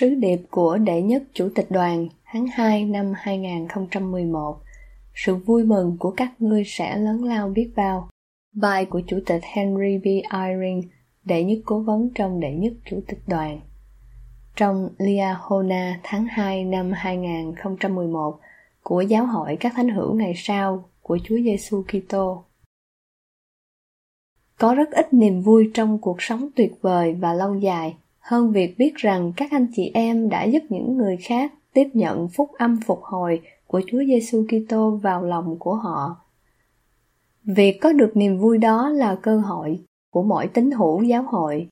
Sứ điệp của đệ nhất Chủ tịch đoàn tháng 2 năm 2011 Sự vui mừng của các ngươi sẽ lớn lao biết bao Bài của Chủ tịch Henry B. Eyring, đệ nhất cố vấn trong đệ nhất Chủ tịch đoàn Trong Liahona tháng 2 năm 2011 của Giáo hội các thánh hữu ngày sau của Chúa Giêsu Kitô. Có rất ít niềm vui trong cuộc sống tuyệt vời và lâu dài hơn việc biết rằng các anh chị em đã giúp những người khác tiếp nhận phúc âm phục hồi của Chúa Giêsu Kitô vào lòng của họ. Việc có được niềm vui đó là cơ hội của mỗi tín hữu giáo hội.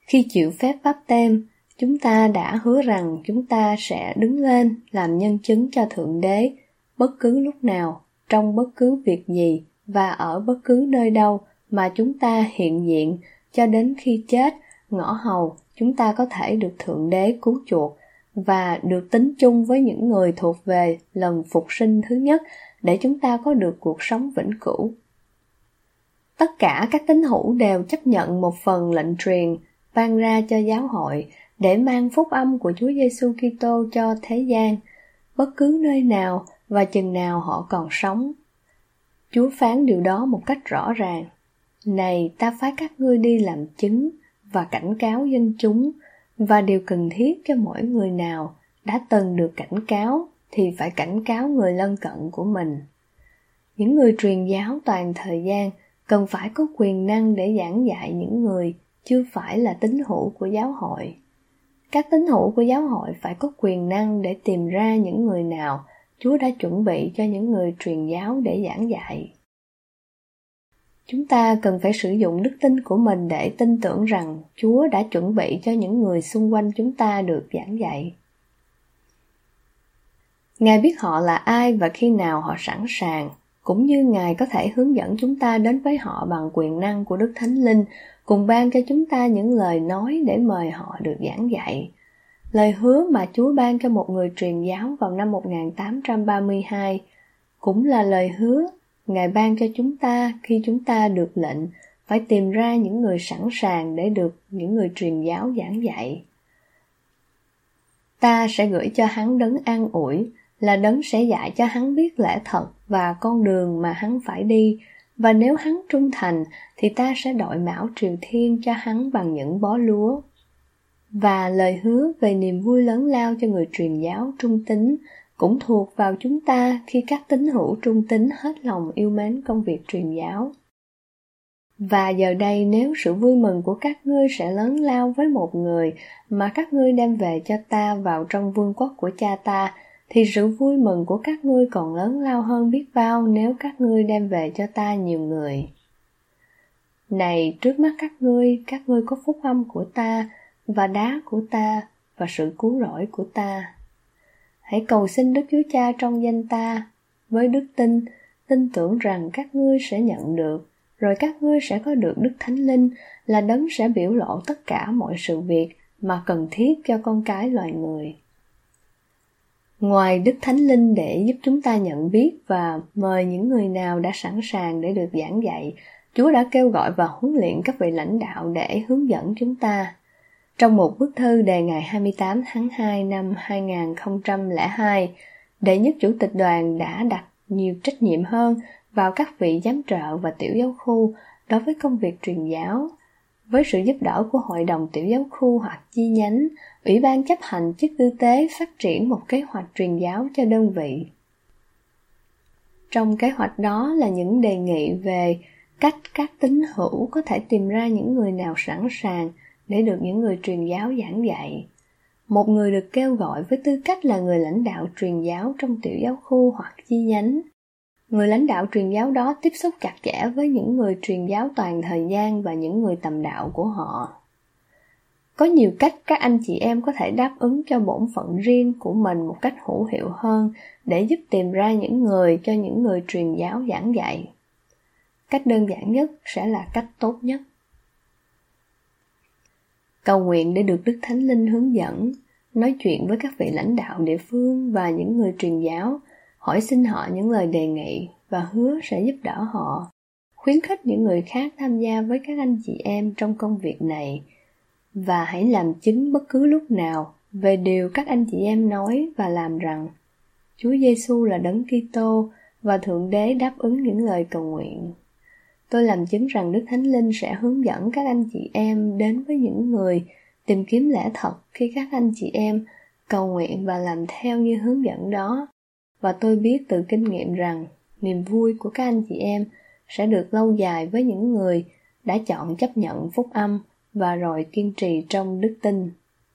Khi chịu phép báp tem, chúng ta đã hứa rằng chúng ta sẽ đứng lên làm nhân chứng cho Thượng Đế bất cứ lúc nào, trong bất cứ việc gì và ở bất cứ nơi đâu mà chúng ta hiện diện cho đến khi chết, ngõ hầu chúng ta có thể được Thượng Đế cứu chuộc và được tính chung với những người thuộc về lần phục sinh thứ nhất để chúng ta có được cuộc sống vĩnh cửu. Tất cả các tín hữu đều chấp nhận một phần lệnh truyền ban ra cho giáo hội để mang phúc âm của Chúa Giêsu Kitô cho thế gian, bất cứ nơi nào và chừng nào họ còn sống. Chúa phán điều đó một cách rõ ràng. Này, ta phái các ngươi đi làm chứng và cảnh cáo dân chúng, và điều cần thiết cho mỗi người nào đã từng được cảnh cáo thì phải cảnh cáo người lân cận của mình. Những người truyền giáo toàn thời gian cần phải có quyền năng để giảng dạy những người chưa phải là tín hữu của giáo hội. Các tín hữu của giáo hội phải có quyền năng để tìm ra những người nào chúa đã chuẩn bị cho những người truyền giáo để giảng dạy chúng ta cần phải sử dụng đức tin của mình để tin tưởng rằng chúa đã chuẩn bị cho những người xung quanh chúng ta được giảng dạy. Ngài biết họ là ai và khi nào họ sẵn sàng, cũng như ngài có thể hướng dẫn chúng ta đến với họ bằng quyền năng của đức thánh linh, cùng ban cho chúng ta những lời nói để mời họ được giảng dạy. Lời hứa mà Chúa ban cho một người truyền giáo vào năm 1832 cũng là lời hứa Ngài ban cho chúng ta khi chúng ta được lệnh phải tìm ra những người sẵn sàng để được những người truyền giáo giảng dạy. Ta sẽ gửi cho hắn đấng an ủi, là đấng sẽ dạy cho hắn biết lẽ thật và con đường mà hắn phải đi, và nếu hắn trung thành thì ta sẽ đội mão triều thiên cho hắn bằng những bó lúa. Và lời hứa về niềm vui lớn lao cho người truyền giáo trung tín cũng thuộc vào chúng ta khi các tín hữu trung tín hết lòng yêu mến công việc truyền giáo. Và giờ đây nếu sự vui mừng của các ngươi sẽ lớn lao với một người mà các ngươi đem về cho ta vào trong vương quốc của cha ta, thì sự vui mừng của các ngươi còn lớn lao hơn biết bao nếu các ngươi đem về cho ta nhiều người. Này, trước mắt các ngươi, các ngươi có phúc âm của ta, và đá của ta, và sự cứu rỗi của ta. Hãy cầu xin Đức Chúa Cha trong danh ta, với đức tin, tin tưởng rằng các ngươi sẽ nhận được, rồi các ngươi sẽ có được Đức Thánh Linh là đấng sẽ biểu lộ tất cả mọi sự việc mà cần thiết cho con cái loài người. Ngoài Đức Thánh Linh để giúp chúng ta nhận biết và mời những người nào đã sẵn sàng để được giảng dạy, Chúa đã kêu gọi và huấn luyện các vị lãnh đạo để hướng dẫn chúng ta. Trong một bức thư đề ngày 28 tháng 2 năm 2002, đệ nhất chủ tịch đoàn đã đặt nhiều trách nhiệm hơn vào các vị giám trợ và tiểu giáo khu đối với công việc truyền giáo. Với sự giúp đỡ của Hội đồng tiểu giáo khu hoặc chi nhánh, Ủy ban chấp hành chức tư tế phát triển một kế hoạch truyền giáo cho đơn vị. Trong kế hoạch đó là những đề nghị về cách các tín hữu có thể tìm ra những người nào sẵn sàng để được những người truyền giáo giảng dạy. Một người được kêu gọi với tư cách là người lãnh đạo truyền giáo trong tiểu giáo khu hoặc chi nhánh. Người lãnh đạo truyền giáo đó tiếp xúc chặt chẽ với những người truyền giáo toàn thời gian và những người tầm đạo của họ. Có nhiều cách các anh chị em có thể đáp ứng cho bổn phận riêng của mình một cách hữu hiệu hơn để giúp tìm ra những người cho những người truyền giáo giảng dạy. Cách đơn giản nhất sẽ là cách tốt nhất. Cầu nguyện để được Đức Thánh Linh hướng dẫn, nói chuyện với các vị lãnh đạo địa phương và những người truyền giáo, hỏi xin họ những lời đề nghị và hứa sẽ giúp đỡ họ, khuyến khích những người khác tham gia với các anh chị em trong công việc này và hãy làm chứng bất cứ lúc nào về điều các anh chị em nói và làm rằng Chúa Giêsu là đấng Kitô và Thượng Đế đáp ứng những lời cầu nguyện. Tôi làm chứng rằng Đức Thánh Linh sẽ hướng dẫn các anh chị em đến với những người tìm kiếm lẽ thật khi các anh chị em cầu nguyện và làm theo như hướng dẫn đó. Và tôi biết từ kinh nghiệm rằng niềm vui của các anh chị em sẽ được lâu dài với những người đã chọn chấp nhận phúc âm và rồi kiên trì trong đức tin